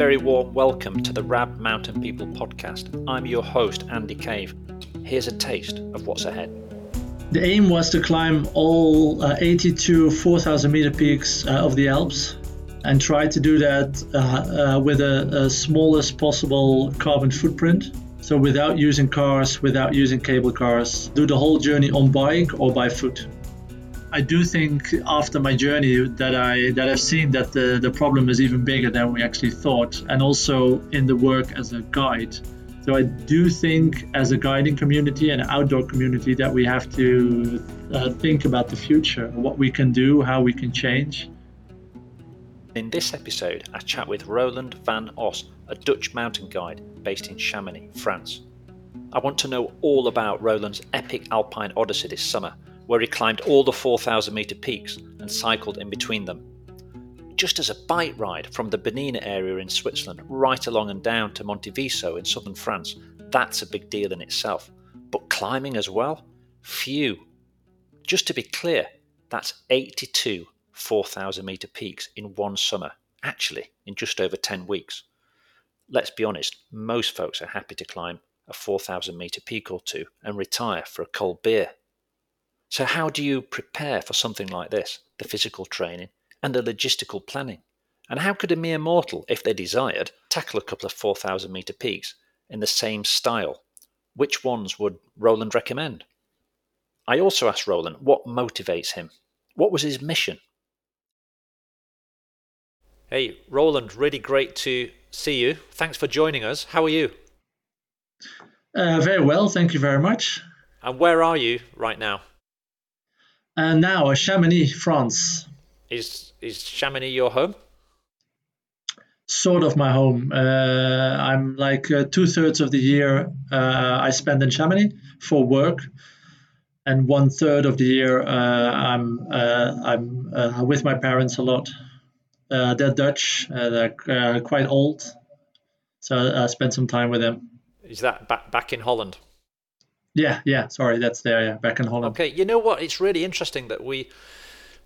very warm welcome to the Rab Mountain People podcast. I'm your host, Andy Cave. Here's a taste of what's ahead. The aim was to climb all uh, 82 4,000 meter peaks uh, of the Alps and try to do that uh, uh with a, a, smallest possible carbon footprint. So, without using cars, without using cable cars, do the whole journey on bike or by foot. I do think after my journey that I that I've seen that the, the problem is even bigger than we actually thought, and also in the work as a guide. So I do think as a guiding community and outdoor community that we have to uh, think about the future, what we can do, how we can change. In this episode, I chat with Roeland van Oss, a Dutch mountain guide based in Chamonix, France. I want to know all about Roeland's epic alpine odyssey this summer where he climbed all the 4,000 metre peaks and cycled in between them. Just as a bike ride from the Bernina area in Switzerland right along and down to Monteviso in southern France, that's a big deal in itself. But climbing as well? Phew. Just to be clear, that's 82 4,000 metre peaks in one summer, actually, in just over 10 weeks. Let's be honest, most folks are happy to climb a 4,000 metre peak or two and retire for a cold beer so, how do you prepare for something like this the physical training and the logistical planning? And how could a mere mortal, if they desired, tackle a couple of 4,000 metre peaks in the same style? Which ones would Roeland recommend? I also asked Roeland what motivates him. What was his mission? Hey, Roeland, really great to see you. Thanks for joining us. How are you? Uh, very well, thank you very much. And where are you right now? And now, Chamonix, France. Is is Chamonix your home? Sort of my home. Uh, I'm like uh, two thirds of the year uh, I spend in Chamonix for work, and one third of the year uh, I'm uh, I'm uh, with my parents a lot. they're Dutch. they're quite old, so I spend some time with them. Is that back back in Holland? Yeah, yeah. Sorry, that's there. Yeah, back in Holland. Okay, you know what? It's really interesting that we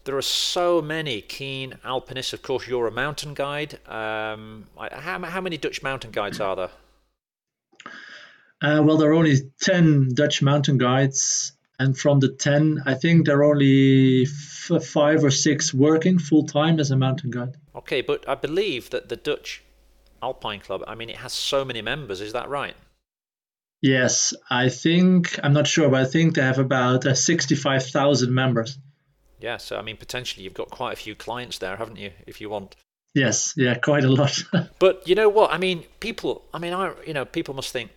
there are so many keen alpinists. Of course, you're a mountain guide. Um, how how many Dutch mountain guides are there? Uh, well, there are only ten Dutch mountain guides, and from the ten, I think there are only f- five or six working full time as a mountain guide. Okay, but I believe that the Dutch Alpine Club. I mean, it has so many members. Is that right? Yes, I think I'm not sure, but I think they have about uh, sixty-five thousand members. Yeah, so I mean, potentially you've got quite a few clients there, haven't you? If you want. Yes, yeah, quite a lot. but you know what? I mean, people. I mean, I you know, people must think,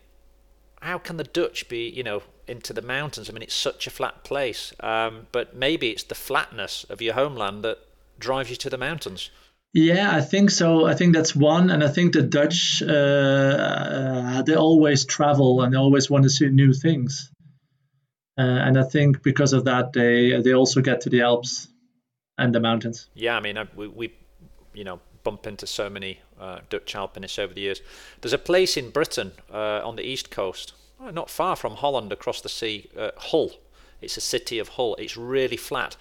how can the Dutch be, you know, into the mountains? I mean, it's such a flat place. Um, but maybe it's the flatness of your homeland that drives you to the mountains. Yeah, I think so. I think that's one, and I think the Dutch uh, uh, they always travel and they always want to see new things, uh, and I think because of that they they also get to the Alps and the mountains. Yeah, I mean we, we you know bump into so many uh, Dutch alpinists over the years. There's a place in Britain uh, on the east coast, not far from Holland, across the sea, uh, Hull. It's a city of Hull. It's really flat,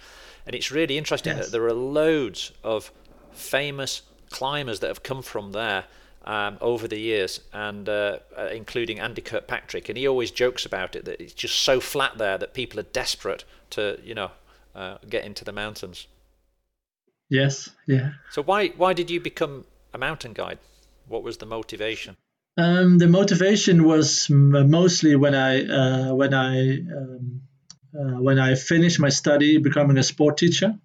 and it's really interesting yes. that there are loads of famous climbers that have come from there um, over the years, and uh, uh, including Andy Kirkpatrick, and he always jokes about it that it's just so flat there that people are desperate to, you know, uh, get into the mountains. Yes, yeah. So why why did you become a mountain guide? What was the motivation? Um, the motivation was mostly when I uh, when I um, uh, when I finished my study, becoming a sport teacher.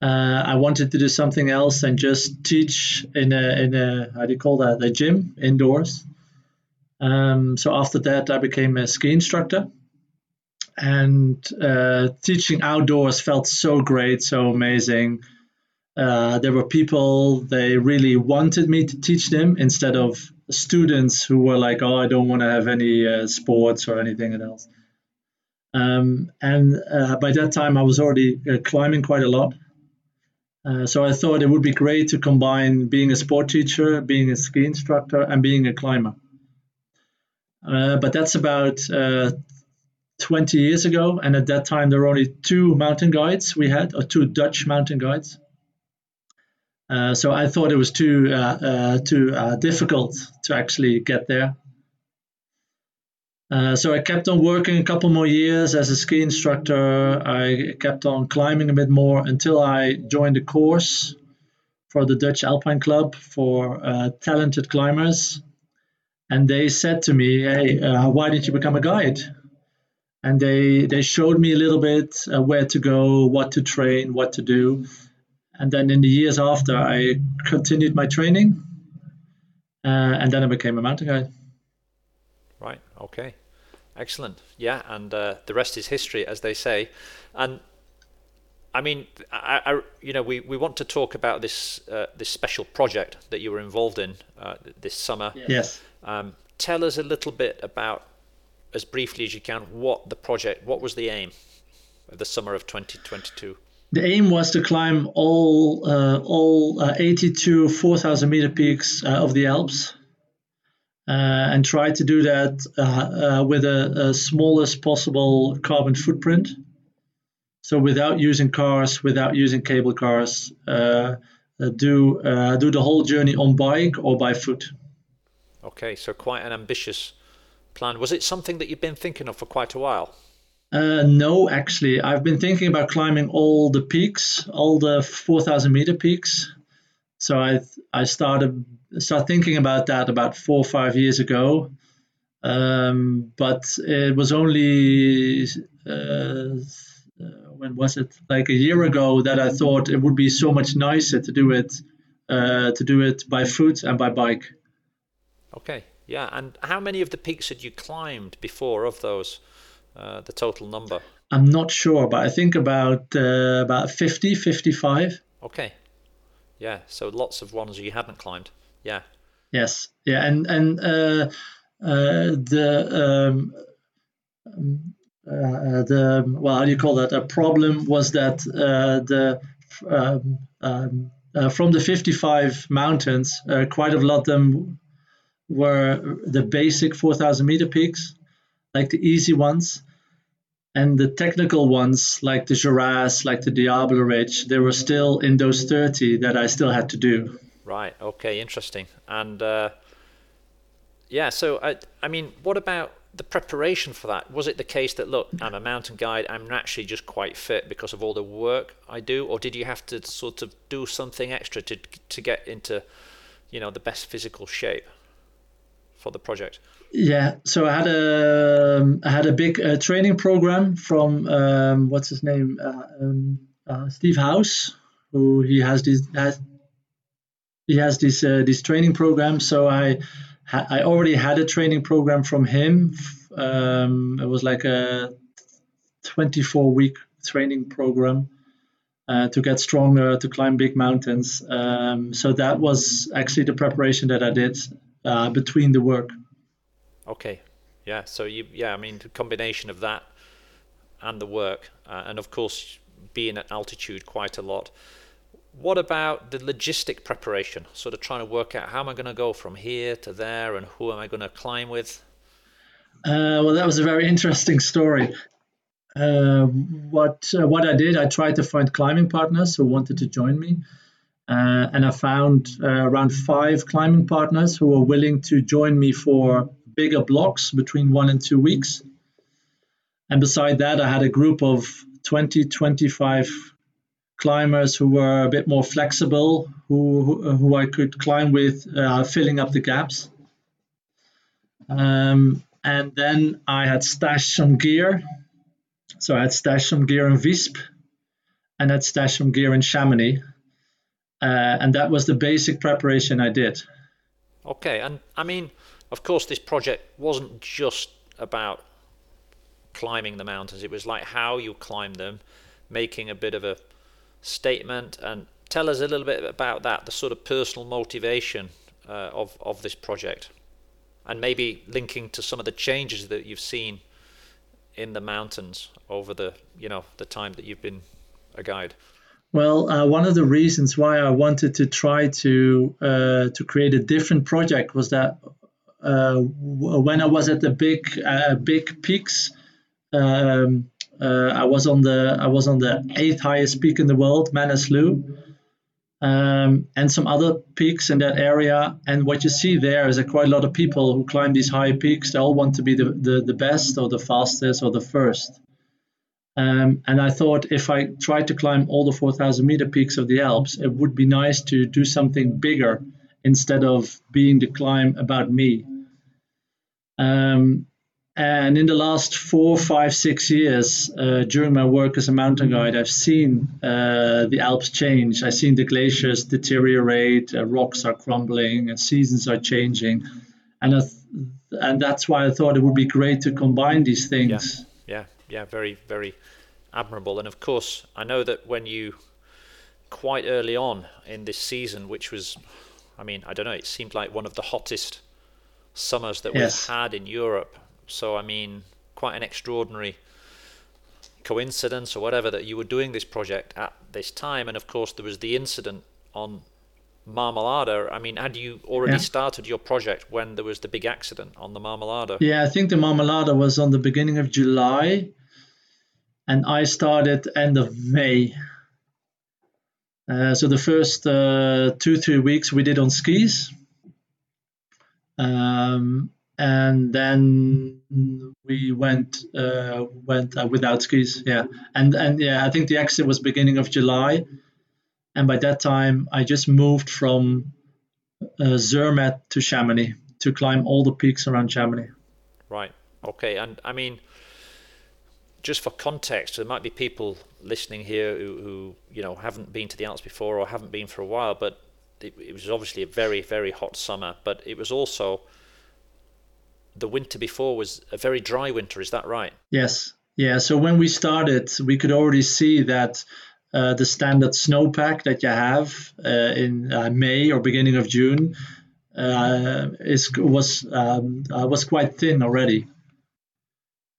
Uh, I wanted to do something else and just teach in a in a how do you call that a gym indoors. Um, so after that, I became a ski instructor, and uh, teaching outdoors felt so great, so amazing. Uh, there were people they really wanted me to teach them instead of students who were like, "Oh, I don't want to have any uh, sports or anything else." Um, and uh, by that time, I was already uh, climbing quite a lot. Uh, so I thought it would be great to combine being a sport teacher, being a ski instructor, and being a climber. Uh, but that's about uh, 20 years ago, and at that time there were only two mountain guides we had, or two Dutch mountain guides. Uh, so I thought it was too uh, too difficult to actually get there. Uh, so I kept on working a couple more years as a ski instructor. I kept on climbing a bit more until I joined a course for the Dutch Alpine Club for uh, talented climbers. And they said to me, "Hey, why didn't you become a guide?" And they they showed me a little bit where to go, what to train, what to do and then in the years after, I continued my training, uh, and then I became a mountain guide. Right. Okay. Excellent. Yeah, and uh, the rest is history, as they say. And I mean, I, I, you know, we, we want to talk about this uh, this special project that you were involved in uh, this summer. Yes. Um, tell us a little bit about, as briefly as you can, what the project, what was the aim of the summer of 2022 the aim was to climb all uh, all uh, 82 4,000 meter peaks uh, of the Alps and try to do that uh, uh, with a, a, smallest possible carbon footprint. So without using cars, without using cable cars, do do the whole journey on bike or by foot. Okay, so quite an ambitious plan. Was it something that you've been thinking of for quite a while? Uh, no, actually, I've been thinking about climbing all the peaks, all the 4,000 meter peaks. So I I started start thinking about that about four or five years ago, um, but it was only uh, when was it like a year ago that I thought it would be so much nicer to do it uh, to do it by foot and by bike. Okay, yeah, and how many of the peaks had you climbed before of those? Uh, the total number? I'm not sure, but I think about uh, about 50, 55. Okay. Yeah, so lots of ones you hadn't climbed. Yeah. Yes. Yeah, and and uh, uh the um, uh, the well, how do you call that? A problem was that the um, um, from the 55 mountains, quite a lot of them were the basic 4,000 meter peaks, like the easy ones and the technical ones like the Geras, like the Diable Ridge, they were still in those 30 that I still had to do. Right. Okay. Interesting. And uh, yeah, so I, I mean, what about the preparation for that? Was it the case that look, I'm a mountain guide, I'm actually just quite fit because of all the work I do, or did you have to sort of do something extra to to get into, you know, the best physical shape for the project? Yeah, so I had a um, I had a big uh, training program from um, what's his name uh, um, uh, Steve House, who he has this has, he has this uh, this training program. So I I already had a training program from him. Um, it was like a 24 week training program uh, to get stronger to climb big mountains. Um, so that was actually the preparation that I did uh, between the work. Okay, yeah. So you, yeah, I mean, the combination of that and the work, uh, and of course being at altitude quite a lot. What about the logistic preparation? Sort of trying to work out how am I going to go from here to there, and who am I going to climb with? Uh, well, that was a very interesting story. Uh, what uh, what I did, I tried to find climbing partners who wanted to join me, uh, and I found uh, around five climbing partners who were willing to join me for bigger blocks between one and two weeks. And beside that, I had a group of 20, 25 climbers who were a bit more flexible, who, who, who I could climb with, uh, filling up the gaps. Um, and then I had stashed some gear. So I had stashed some gear in Visp and I had stashed some gear in Chamonix. Uh, and that was the basic preparation I did. Okay, and I mean, of course, this project wasn't just about climbing the mountains. It was like how you climb them, making a bit of a statement. And tell us a little bit about that, the sort of personal motivation uh, of of this project, and maybe linking to some of the changes that you've seen in the mountains over the you know the time that you've been a guide. Well, uh, one of the reasons why I wanted to try to uh, to create a different project was that uh, when I was at the big uh, big peaks, um, uh, I was on the I was on the eighth highest peak in the world, Manaslu, um, and some other peaks in that area. And what you see there is that quite a lot of people who climb these high peaks, they all want to be the, the, the best or the fastest or the first. Um, and I thought if I tried to climb all the 4,000 meter peaks of the Alps, it would be nice to do something bigger instead of being the climb about me. Um, and in the last four, five, six years, uh, during my work as a mountain guide, I've seen uh, the Alps change. I've seen the glaciers deteriorate, uh, rocks are crumbling, and seasons are changing, and th- and that's why I thought it would be great to combine these things. Yeah, yeah, yeah very, very admirable. And of course, I know that when you quite early on in this season, which was, I mean, I don't know, it seemed like one of the hottest summers that yes. we've had in Europe so, I mean, quite an extraordinary coincidence or whatever that you were doing this project at this time. And of course, there was the incident on Marmolada. I mean, had you already yeah. started your project when there was the big accident on the Marmolada? Yeah, I think the Marmolada was on the beginning of July, and I started end of May. Uh, so the first uh, two three weeks we did on skis, um, and then we went uh, went uh, without skis. Yeah, and and yeah, I think the exit was beginning of July, and by that time I just moved from uh, Zermatt to Chamonix to climb all the peaks around Chamonix. Right. Okay. And I mean, just for context, there might be people listening here who, who you know haven't been to the Alps before or haven't been for a while, but it, it was obviously a very very hot summer, but it was also the winter before was a very dry winter. Is that right? Yes. Yeah. So when we started, we could already see that uh, the standard snowpack that you have uh, in uh, May or beginning of June uh, is was um, uh, was quite thin already.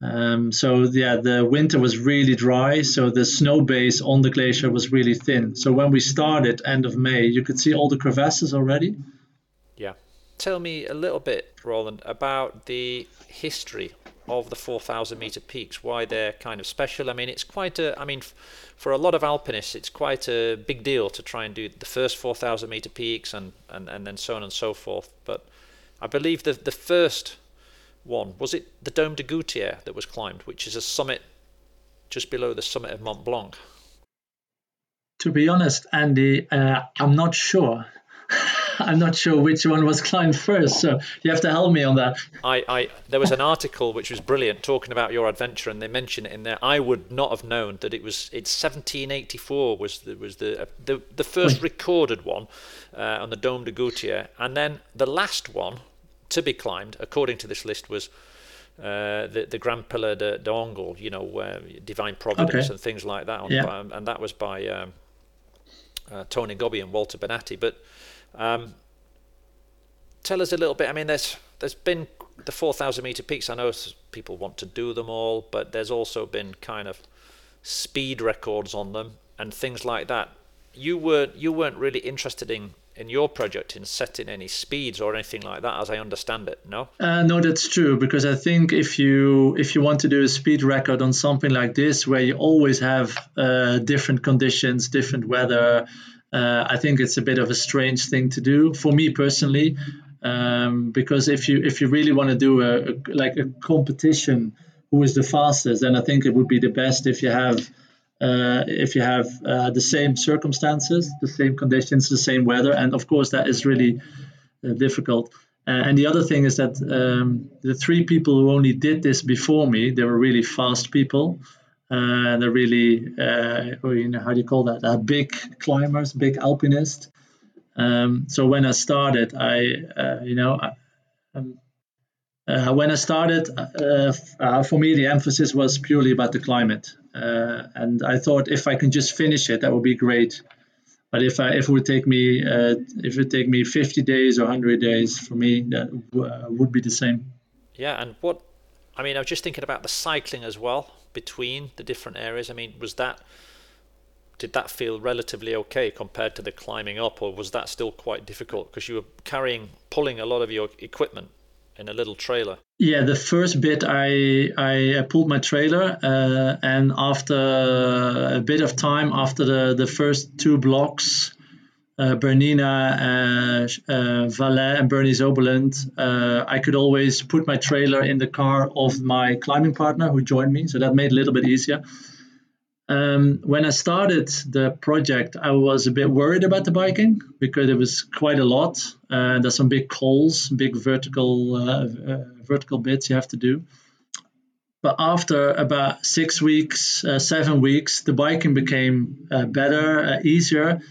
Um, so yeah, the winter was really dry, so the snow base on the glacier was really thin. So when we started end of May, you could see all the crevasses already Yeah. tell me a little bit, Roeland, about the history of the 4,000 meter peaks, why they're kind of special. I mean, it's quite a, I mean, for a lot of alpinists, it's quite a big deal to try and do the first 4,000 meter peaks and, and, and then so on and so forth. But I believe the, the first one, was it the Dome de Goûter that was climbed, which is a summit just below the summit of Mont Blanc? To be honest, Andy, uh, I'm not sure. I'm not sure which one was climbed first, so you have to help me on that. I, I there was an article which was brilliant talking about your adventure, and they mention it in there. I would not have known that it was it's 1784 was the was the uh, the, the first recorded one uh, on the Dome de Goûter, and then the last one to be climbed, according to this list, was. Uh, the the Grand Pillar de, d'Angle, you know, uh, Divine Providence okay. and things like that, on, yeah. and that was by um, uh, Toni Gobbi and Walter Bonatti. But um, tell us a little bit. I mean, there's there's been the 4,000 meter peaks. I know people want to do them all, but there's also been kind of speed records on them and things like that. You weren't you weren't really interested in in your project in setting any speeds or anything like that, as I understand it. No. Uh, no, that's true because I think if you if you want to do a speed record on something like this, where you always have uh, different conditions, different weather, uh, I think it's a bit of a strange thing to do for me personally, um, because if you if you really want to do a, a, like a competition, who is the fastest, then I think it would be the best if you have uh, if you have uh, the same circumstances, the same conditions, the same weather, and of course that is really uh, difficult. Uh, and the other thing is that um, the three people who only did this before me, they were really fast people uh, they're really, uh, you know, how do you call that? Big climbers, big alpinists. Um, so when I started, I, you know, I, um, uh, when I started, uh, uh, for me the emphasis was purely about the climate, uh, and I thought if I can just finish it, that would be great. But if I, if it would take me uh, if it take me 50 days or 100 days, for me that w- would be the same. Yeah, and what I mean, I was just thinking about the cycling as well between the different areas? I mean, was that did that feel relatively okay compared to the climbing up, or was that still quite difficult because you were carrying, pulling a lot of your equipment in a little trailer? Yeah, the first bit I I pulled my trailer, uh, and after a bit of time, after the the first two blocks. uh, Bernina, uh, uh, and Bernese Oberland, uh, I could always put my trailer in the car of my climbing partner who joined me. So that made it a little bit easier. Um, when I started the project, I was a bit worried about the biking because it was quite a lot. Uh, there's some big cols, big vertical uh, uh, vertical bits you have to do. But after about six weeks, uh, seven weeks, the biking became uh, better, uh, easier,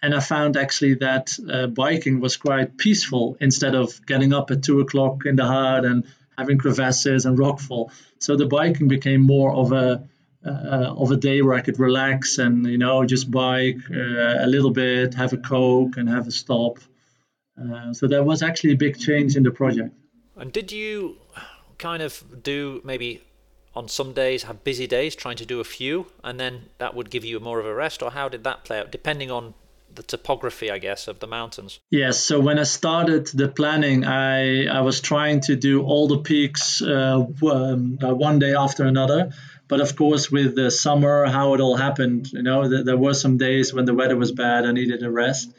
and I found actually that biking was quite peaceful instead of getting up at two o'clock in the hard and having crevasses and rockfall. So the biking became more of a uh, of a day where I could relax and you know just bike uh, a little bit, have a coke, and have a stop. Uh, so that was actually a big change in the project. And did you kind of do maybe on some days have busy days trying to do a few, and then that would give you more of a rest, or how did that play out? Depending on the topography, I guess, of the mountains. Yes. So when I started the planning, I I was trying to do all the peaks uh, um, uh, one day after another. But of course, with the summer, how it all happened, you know, th- there were some days when the weather was bad, I needed a rest.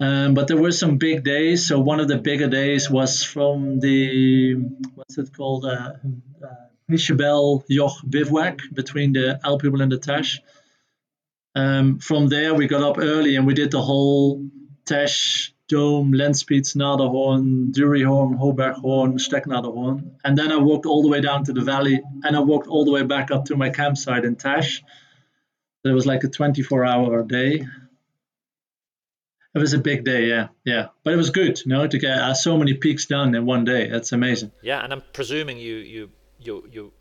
Um, but there were some big days. So one of the bigger days was from the what's it called, uh, uh, Joch bivouac between the Alphubel and the Tash. Um, from there, we got up early and we did the whole Teche Dome, Lenzspitze, Nadelhorn, Dürrenhorn, Hohberghorn, Stecknadelhorn. And then I walked all the way down to the valley and I walked all the way back up to my campsite in Täsch. It was like a 24 hour day. It was a big day, yeah, yeah. But it was good, you know, to get uh, so many peaks done in one day. That's amazing. Yeah, and I'm presuming you you you you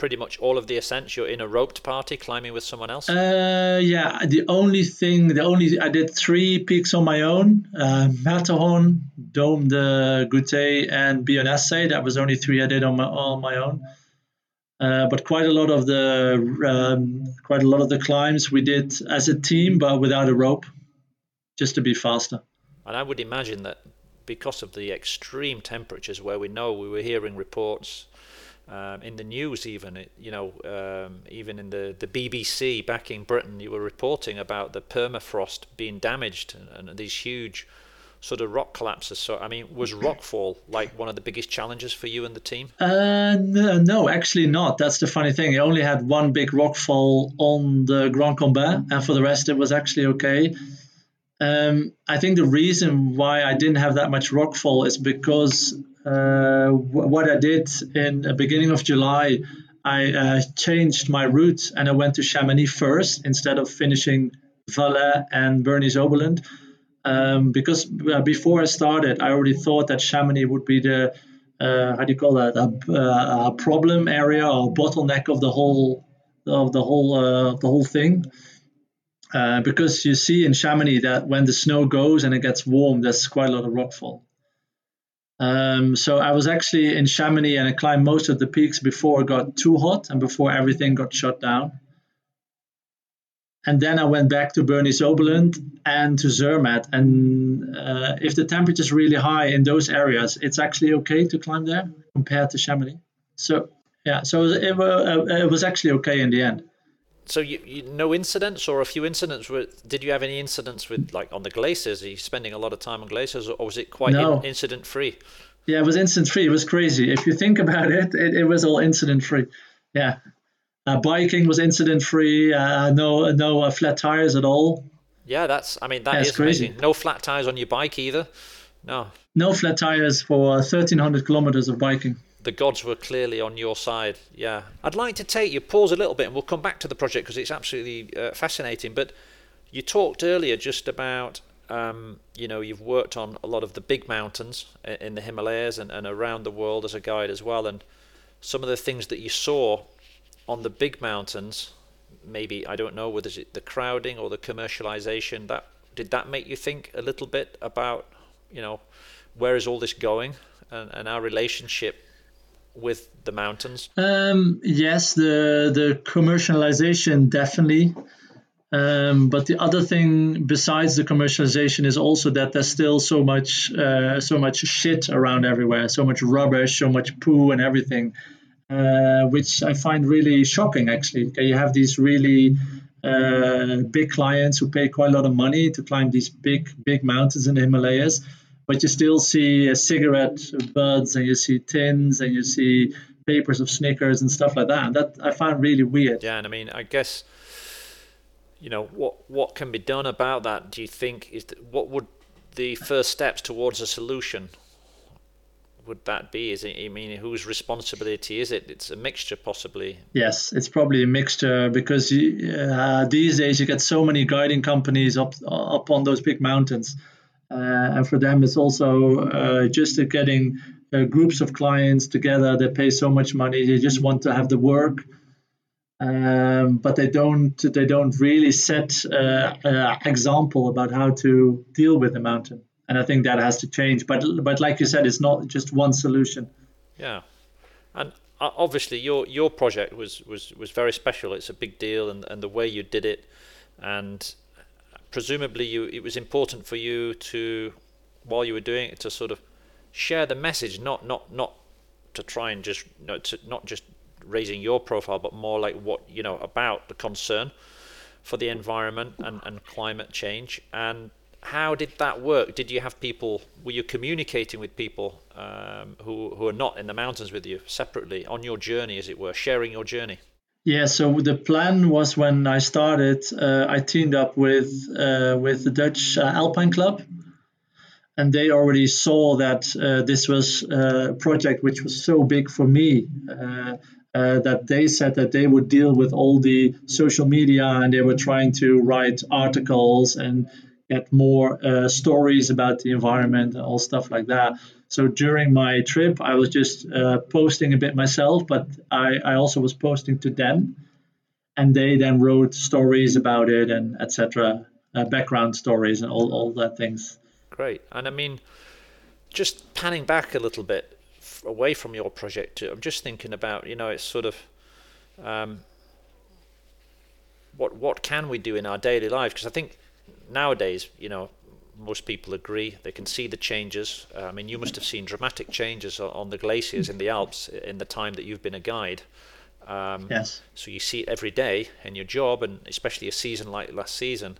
pretty much all of the ascents. You're in a roped party climbing with someone else? Uh, yeah the only thing the only i did three peaks on my own uh, matterhorn dome de Goûter and Bionnassay. that was only three i did on my, on my own. Uh, but quite a lot of the um, quite a lot of the climbs we did as a team but without a rope just to be faster. And i would imagine that because of the extreme temperatures where we know we were hearing reports um, in the news even you know um, even in the, the BBC back in Britain you were reporting about the permafrost being damaged and, and these huge sort of rock collapses. So I mean was rockfall like one of the biggest challenges for you and the team? Uh, no, no actually not. That's the funny thing. I only had one big rockfall on the Grand Combin and for the rest it was actually okay. Um, I think the reason why I didn't have that much rockfall is because uh, what I did in the beginning of July, I uh, changed my route and I went to Chamonix first instead of finishing Valais and Bernese Oberland. Um, because uh, before I started, I already thought that Chamonix would be the uh, how do you call that a, uh, a, problem area or bottleneck of the whole of the whole uh, the whole thing. because you see in Chamonix that when the snow goes and it gets warm, there's quite a lot of rockfall. Um, so I was actually in Chamonix and I climbed most of the peaks before it got too hot and before everything got shut down. And then I went back to Bernese Oberland and to Zermatt. And uh, if the temperature is really high in those areas, it's actually okay to climb there compared to Chamonix. So yeah, so it, it was actually okay in the end so you, you, no incidents or a few incidents with did you have any incidents with like on the glaciers? Are you spending a lot of time on glaciers or was it quite no. in, incident free yeah it was incident free it was crazy. If you think about it it, it was all incident free yeah. Uh, biking was incident free uh, no no uh, flat tires at all. Yeah that's i mean that yeah, is crazy. Amazing. no flat tires on your bike either? No. No flat tires for 1300 kilometers of biking the gods were clearly on your side. Yeah, I'd like to take you pause a little bit, and we'll come back to the project because it's absolutely uh, fascinating. But you talked earlier just about um, you know you've worked on a lot of the big mountains in the Himalayas and, and around the world as a guide as well, and some of the things that you saw on the big mountains. Maybe I don't know whether it's the crowding or the commercialization. That did that make you think a little bit about you know where is all this going and, and our relationship with the mountains? Um, yes, the the commercialization definitely. Um, but the other thing besides the commercialization is also that there's still so much uh, so much shit around everywhere, so much rubbish, so much poo and everything, uh, which I find really shocking. Actually, you have these really uh, big clients who pay quite a lot of money to climb these big, big mountains in the Himalayas. But you still see a cigarette buds and you see tins and you see papers of Snickers and stuff like that. And that I find really weird. Yeah, and I mean, I guess you know what what can be done about that. Do you think is what would the first steps towards a solution? would that be? Is it? I mean, whose responsibility is it? It's a mixture, possibly. Yes, it's probably a mixture because uh, these days you get so many guiding companies up up on those big mountains, and for them it's also uh, just getting uh, groups of clients together. They pay so much money. They just want to have the work. Um, but they don't they don't really set uh, an example about how to deal with the mountain and I think that has to change. But but like you said, it's not just one solution. Yeah, and uh, obviously your your project was was was very special. It's a big deal, and and the way you did it, and presumably you it was important for you to while you were doing it to sort of share the message, not not not to try and just you know, to not just raising your profile, but more like what you know about the concern for the environment and, and climate change and how did that work? Did you have people? Were you communicating with people um, who who are not in the mountains with you separately on your journey, as it were, sharing your journey? Yeah. So the plan was when I started, uh, I teamed up with uh, with the Dutch uh, Alpine Club, and they already saw that uh, this was a project which was so big for me. Uh, uh, that they said that they would deal with all the social media and they were trying to write articles and get more uh, stories about the environment and all stuff like that. So during my trip, I was just uh, posting a bit myself, but I, I also was posting to them, and they then wrote stories about it and etc. Uh, background stories and all all that things. Great, and I mean, just panning back a little bit away from your project, I'm just thinking about you know it's sort of. Um, what what can we do in our daily life? Because I think nowadays, you know, most people agree. They can see the changes. Uh, I mean, you must have seen dramatic changes on the glaciers in the Alps in the time that you've been a guide. Um, yes. So you see it every day in your job, and especially a season like last season.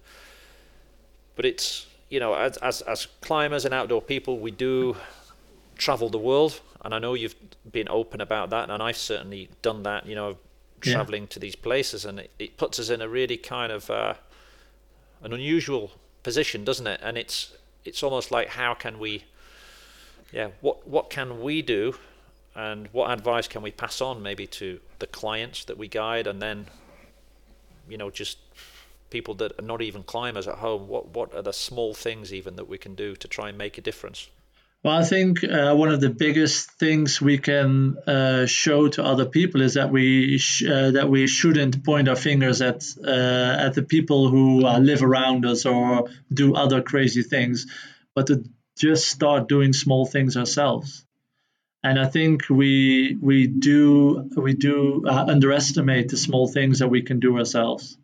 But it's you know, as as as climbers and outdoor people, we do travel the world, and I know you've been open about that, and I've certainly done that. You know, traveling yeah. to these places, and it, it puts us in a really kind of uh, an unusual position, doesn't it? And it's it's almost like how can we, yeah, what what can we do, and what advice can we pass on maybe to the clients that we guide, and then, you know, just people that are not even climbers at home. What what are the small things even that we can do to try and make a difference? Well, I think uh, one of the biggest things we can uh, show to other people is that we sh- uh, that we shouldn't point our fingers at uh, at the people who uh, live around us or do other crazy things, but to just start doing small things ourselves. And I think we we do we do uh, underestimate the small things that we can do ourselves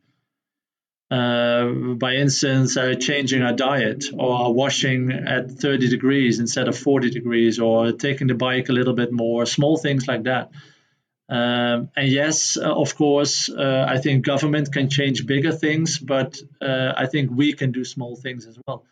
uh, by instance, uh, changing our diet or washing at 30 degrees instead of 40 degrees or taking the bike a little bit more, small things like that. Um, and yes, uh, of course, uh, I think government can change bigger things, but uh, I think we can do small things as well.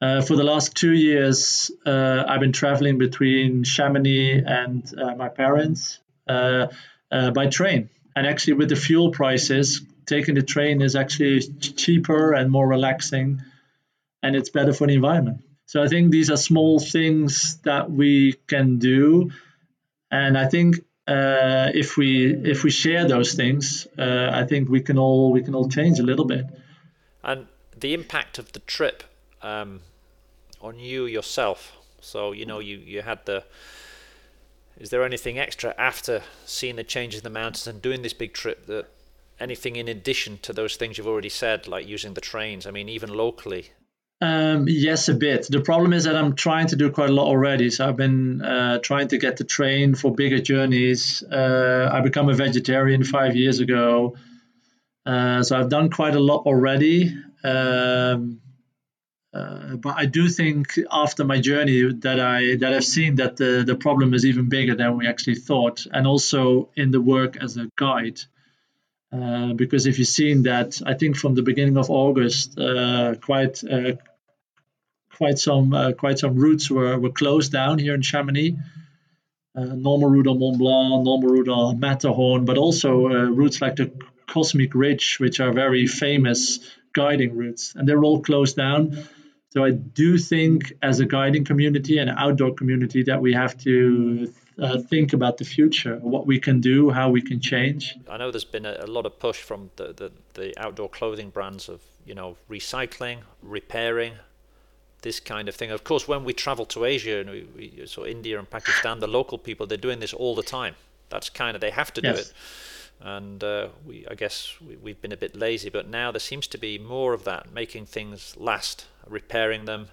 Uh, for the last two years, I've been traveling between Chamonix and my parents by train. And actually, with the fuel prices, taking the train is actually cheaper and more relaxing, and it's better for the environment. So I think these are small things that we can do, and I think uh, if we if we share those things, uh, I think we can all we can all change a little bit. And the impact of the trip um, on you yourself. So you know you you had the. Is there anything extra after seeing the changes in the mountains and doing this big trip that anything in addition to those things you've already said, like using the trains? I mean, even locally. Um, yes, a bit. The problem is that I'm trying to do quite a lot already. So I've been uh, trying to get the train for bigger journeys. Uh, I become a vegetarian five years ago, uh, so I've done quite a lot already. Um, uh, but I do think after my journey that I that I've seen that the the problem is even bigger than we actually thought, and also in the work as a guide. Uh, because if you've seen that, I think from the beginning of August, uh, quite uh, quite some uh, quite some routes were, were closed down here in Chamonix. Uh, normal route on Mont Blanc, normal route on Matterhorn, but also routes like the Cosmic Ridge, which are very famous guiding routes, and they're all closed down. So I do think, as a guiding community and outdoor community, that we have to uh, think about the future, what we can do, how we can change. I know there's been a, a lot of push from the, the, the, outdoor clothing brands of you know recycling, repairing, this kind of thing. Of course, when we travel to Asia and we, we so India and Pakistan, the local people they're doing this all the time. That's kind of they have to do yes. it and uh, we I guess we, have been a bit lazy. But now there seems to be more of that, making things last, repairing them,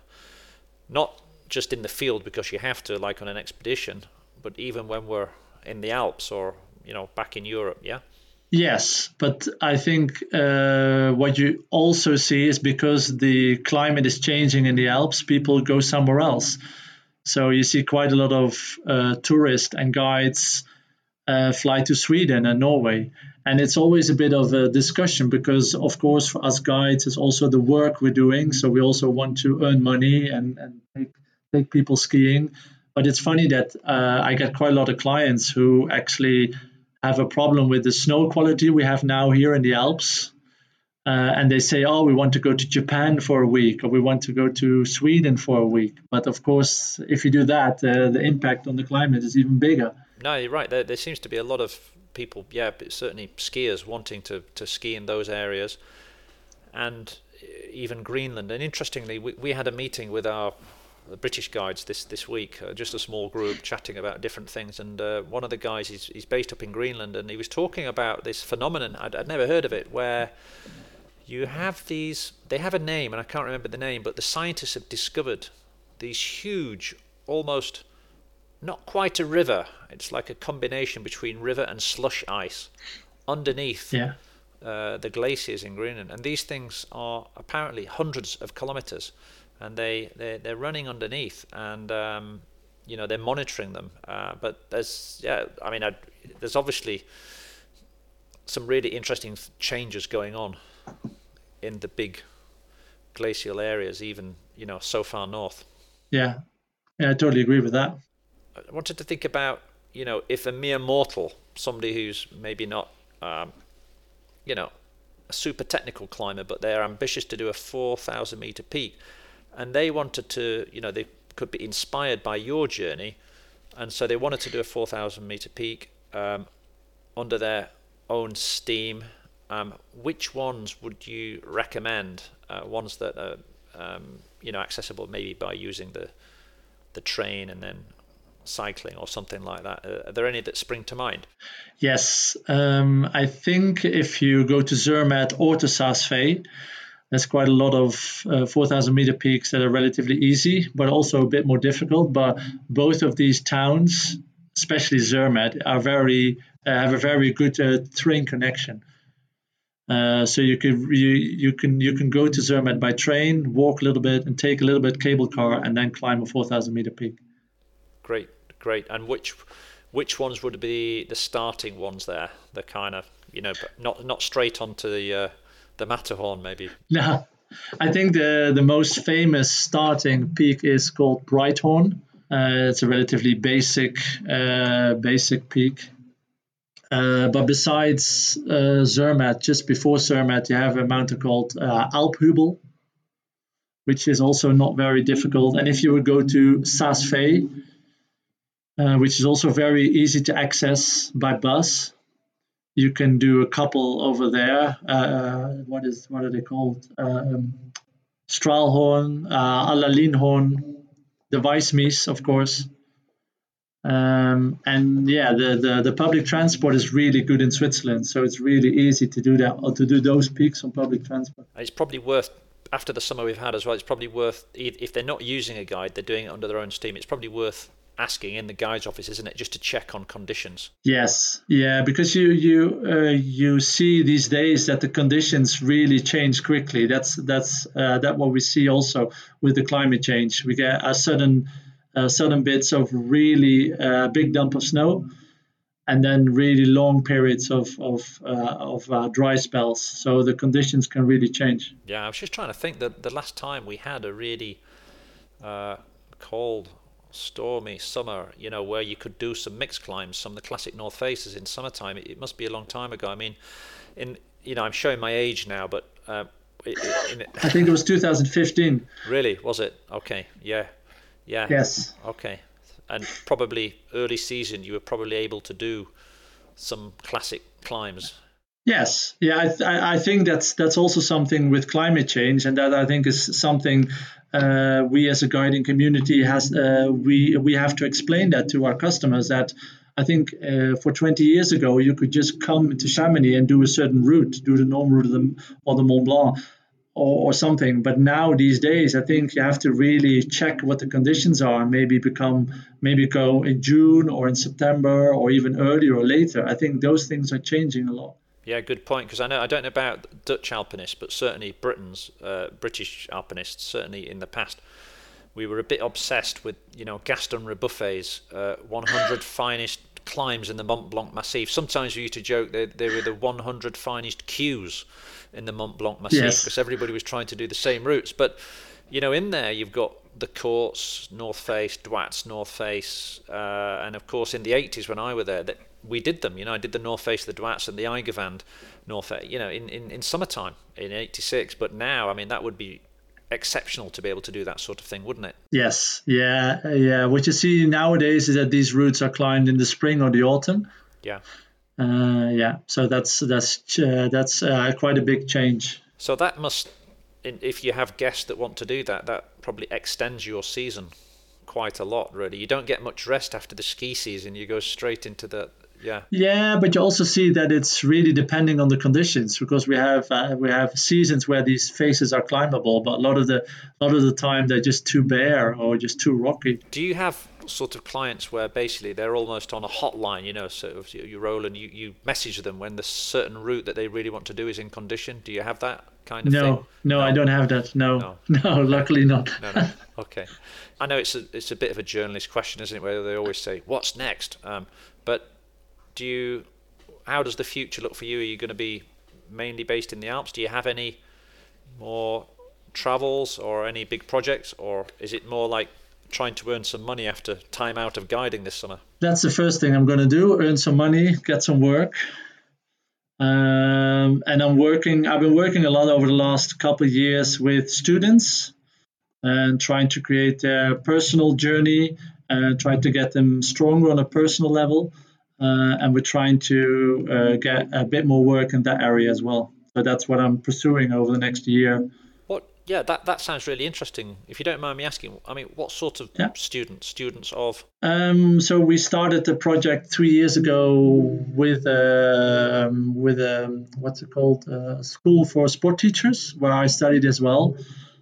not just in the field because you have to, like on an expedition, but even when we're in the Alps or you know back in Europe, yeah. Yes, but I think uh, what you also see is because the climate is changing in the Alps, people go somewhere else. So you see quite a lot of uh, tourists and guides uh, fly to Sweden and Norway. And it's always a bit of a discussion because, of course, for us guides, it's also the work we're doing. So we also want to earn money and, and take, take people skiing. But it's funny that uh, I get quite a lot of clients who actually have a problem with the snow quality we have now here in the Alps. Uh, and they say, oh, we want to go to Japan for a week or we want to go to Sweden for a week. But of course, if you do that, uh, the impact on the climate is even bigger. No, you're right. There, there seems to be a lot of people, yeah, certainly skiers wanting to, to ski in those areas, and even Greenland. And interestingly, we, we had a meeting with our British guides this this week, uh, just a small group chatting about different things. And uh, one of the guys, he's, he's based up in Greenland, and he was talking about this phenomenon. I'd, I'd never heard of it, where you have these. They have a name, and I can't remember the name, but the scientists have discovered these huge, almost not quite a river. It's like a combination between river and slush ice underneath yeah. uh, the glaciers in Greenland. And these things are apparently hundreds of kilometers, and they they're, they're running underneath, and um, you know they're monitoring them. Uh, but there's yeah, I mean, I'd, there's obviously some really interesting changes going on in the big glacial areas, even you know so far north. Yeah, yeah, I totally agree with that. I wanted to think about, you know, if a mere mortal, somebody who's maybe not, um, you know, a super technical climber, but they're ambitious to do a 4,000 meter peak, and they wanted to, you know, they could be inspired by your journey, and so they wanted to do a 4,000 meter peak um, under their own steam. Um, which ones would you recommend? Uh, ones that are, um, you know, accessible maybe by using the the train and then cycling or something like that. Uh, are there any that spring to mind? Yes, um, I think if you go to Zermatt or to Saas-Fee, there's quite a lot of uh, 4,000 meter peaks that are relatively easy, but also a bit more difficult. But both of these towns, especially Zermatt, are very uh, have a very good uh, train connection. Uh, so you can you, you can you can go to Zermatt by train, walk a little bit, and take a little bit cable car, and then climb a 4,000 meter peak. Great great. And which which ones would be the starting ones there? The kind of you know, not not straight onto the uh, the Matterhorn maybe. No, I think the the most famous starting peak is called Breithorn. Uh, it's a relatively basic uh, basic peak. Uh, but besides uh, Zermatt, just before Zermatt, you have a mountain called uh, Alphubel, which is also not very difficult. And if you would go to Saas-Fee, uh, which is also very easy to access by bus. You can do a couple over there. Uh, what is what are they called? Um, Strahlhorn, uh, Allalinhorn, the Weissmies, of course. Um, and yeah, the, the, the public transport is really good in Switzerland, so it's really easy to do that or to do those peaks on public transport. It's probably worth after the summer we've had as well. It's probably worth if they're not using a guide, they're doing it under their own steam. It's probably worth asking in the guide's office, isn't it, just to check on conditions? Yes, yeah, because you you uh, you see these days that the conditions really change quickly. That's that's uh, that what we see also with the climate change. We get a sudden uh, sudden bits of really uh, big dump of snow, and then really long periods of of, uh, of uh, dry spells. So the conditions can really change. Yeah, I was just trying to think that the last time we had a really uh, cold, stormy summer, you know, where you could do some mixed climbs, some of the classic North Faces in summertime. It, it must be a long time ago. I mean, in you know, I'm showing my age now, but uh, in, I think it was 2015. Really? Was it? Okay. Yeah. Yeah. Yes. Okay and probably early season you were probably able to do some classic climbs. Yes, yeah, I, th- I think that's that's also something with climate change, and that I think is something uh, we as a guiding community has uh, we we have to explain that to our customers that I think uh, for 20 years ago you could just come to Chamonix and do a certain route, do the normal route the, or the Mont Blanc, or, or something. But now these days, I think you have to really check what the conditions are. Maybe become maybe go in June or in September or even earlier or later. I think those things are changing a lot. Yeah, good point. Because I know I don't know about Dutch alpinists, but certainly Britons, uh, British alpinists, certainly in the past, we were a bit obsessed with you know Gaston Rébuffat's uh, 100 finest climbs in the Mont Blanc Massif. Sometimes we used to joke that they were the 100 finest queues in the Mont Blanc Massif yes. because everybody was trying to do the same routes. But you know, in there you've got the Courtes, North Face, Droites, North Face, uh, and of course in the 80s when I were there, that we did them. You know, I did the North Face, of the Droites, and the Eigerwand North Face. You know, in, in, in summertime in '86. But now, I mean, that would be exceptional to be able to do that sort of thing, wouldn't it? Yes, yeah, yeah. What you see nowadays is that these routes are climbed in the spring or the autumn. Yeah. Uh, yeah, so that's that's uh, that's uh, quite a big change. So that must, if you have guests that want to do that, that probably extends your season quite a lot. Really, you don't get much rest after the ski season. You go straight into the yeah. Yeah, but you also see that it's really depending on the conditions because we have uh, we have seasons where these faces are climbable, but a lot of the a lot of the time they're just too bare or just too rocky. Do you have sort of clients where basically they're almost on a hotline, you know, so you roll and you, you message them when the certain route that they really want to do is in condition? Do you have that kind of no, thing? No, no, I don't have that. No, no, no luckily not. no, no. Okay. I know it's a, it's a bit of a journalist question, isn't it? Where they always say, what's next? Um, but do you how does the future look for you? Are you going to be mainly based in the Alps? Do you have any more travels or any big projects, or is it more like trying to earn some money after time out of guiding this summer? That's the first thing I'm going to do: earn some money, get some work. Um, and I'm working. I've been working a lot over the last couple of years with students and trying to create their personal journey and try to get them stronger on a personal level and we're trying to uh, get a bit more work in that area as well. So that's what I'm pursuing over the next year. What? Yeah, that that sounds really interesting. If you don't mind me asking, I mean, what sort of yeah. students? Students of? Um, so we started the project three years ago with uh, with a um, what's it called? A school for sport teachers, where I studied as well.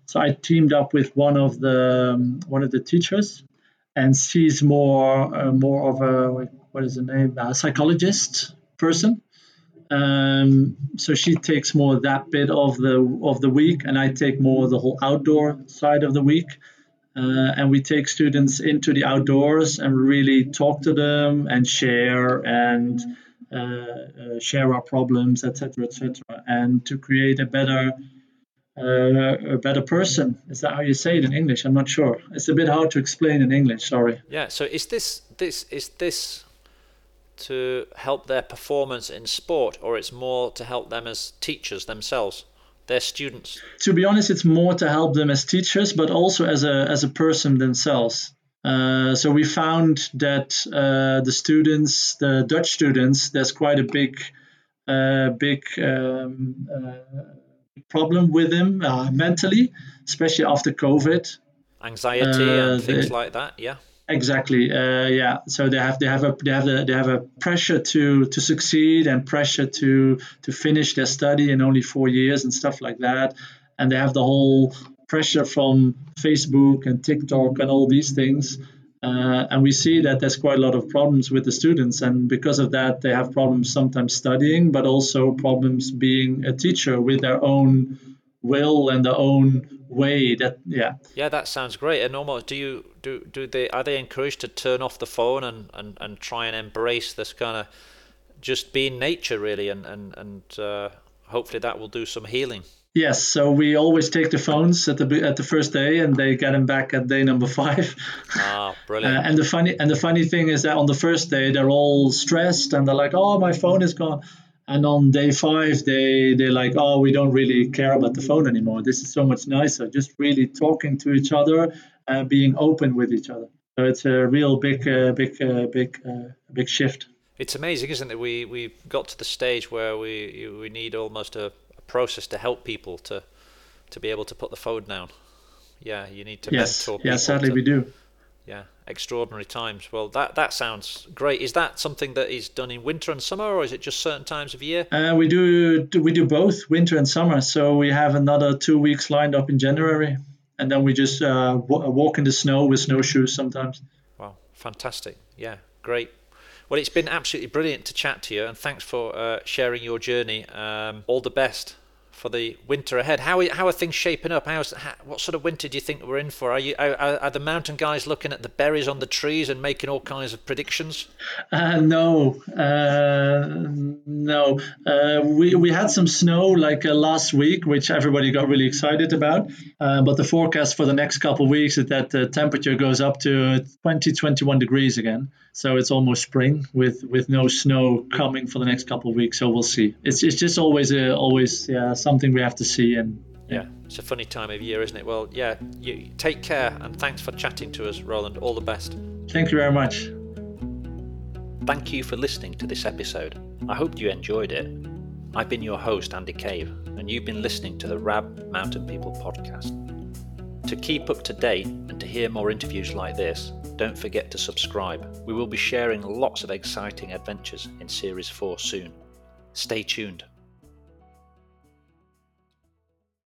So I teamed up with one of the um, one of the teachers, and she's more uh, more of a what is the name? A psychologist person. Um, so she takes more that bit of the of the week, and I take more the whole outdoor side of the week. Uh, and we take students into the outdoors and really talk to them and share and uh, uh, share our problems, etc., etc., and to create a better uh, a better person. Is that how you say it in English? I'm not sure. It's a bit hard to explain in English. Sorry. Yeah. So is this this is this to help their performance in sport, or it's more to help them as teachers themselves, their students? To be honest, it's more to help them as teachers, but also as a as a person themselves. Uh, so we found that uh, the students, the Dutch students, there's quite a big, uh, big um, uh, problem with them uh, mentally, especially after COVID. Anxiety and uh, things like that. Yeah. Exactly. Uh, yeah. So they have they have a they have a, they have a pressure to to succeed and pressure to to finish their study in only four years and stuff like that. And they have the whole pressure from Facebook and TikTok and all these things. Uh, and we see that there's quite a lot of problems with the students, and because of that, they have problems sometimes studying, but also problems being a teacher with their own will and their own way that yeah yeah that sounds great and almost do you do do they are they encouraged to turn off the phone and and, and try and embrace this kind of just being nature really and and and uh, hopefully that will do some healing Yes, so we always take the phones at the at the first day, and they get them back at day number five. Ah, brilliant! Uh, and the funny and the funny thing is that on the first day they're all stressed and they're like, "Oh, my phone is gone," and on day five they they're like, "Oh, we don't really care about the phone anymore. This is so much nicer. Just really talking to each other, uh, being open with each other." So it's a real big, uh, big, uh, big, uh, big shift. It's amazing, isn't it? We we've got to the stage where we we need almost a process to help people to to be able to put the phone down. Yeah, you need to yes, mentor people. Yeah, sadly to, we do. Yeah, extraordinary times. Well, that that sounds great. Is that something that is done in winter and summer, or is it just certain times of year? Uh, we do we do both winter and summer. So we have another two weeks lined up in January, and then we just uh, walk in the snow with snowshoes sometimes. Wow, fantastic! Yeah, great. Well, it's been absolutely brilliant to chat to you, and thanks for uh, sharing your journey. Um, all the best for the winter ahead. How are, how are things shaping up? How's how, what sort of winter do you think we're in for? Are you are, are, the mountain guys looking at the berries on the trees and making all kinds of predictions? Uh, no, uh, no. Uh, we we had some snow like uh, last week, which everybody got really excited about. Uh, but the forecast for the next couple of weeks is that the temperature goes up to 20, 21 degrees again. So it's almost spring with, with no snow coming for the next couple of weeks. So we'll see. It's, it's just always a, always yeah, something we have to see and yeah, it's a funny time of year, isn't it? Well, yeah, you take care and thanks for chatting to us, Roeland. All the best. Thank you very much. Thank you for listening to this episode. I hope you enjoyed it. I've been your host, Andy Cave, and you've been listening to the RAB Mountain People podcast. To keep up to date and to hear more interviews like this, don't forget to subscribe. We will be sharing lots of exciting adventures in Series 4 soon. Stay tuned.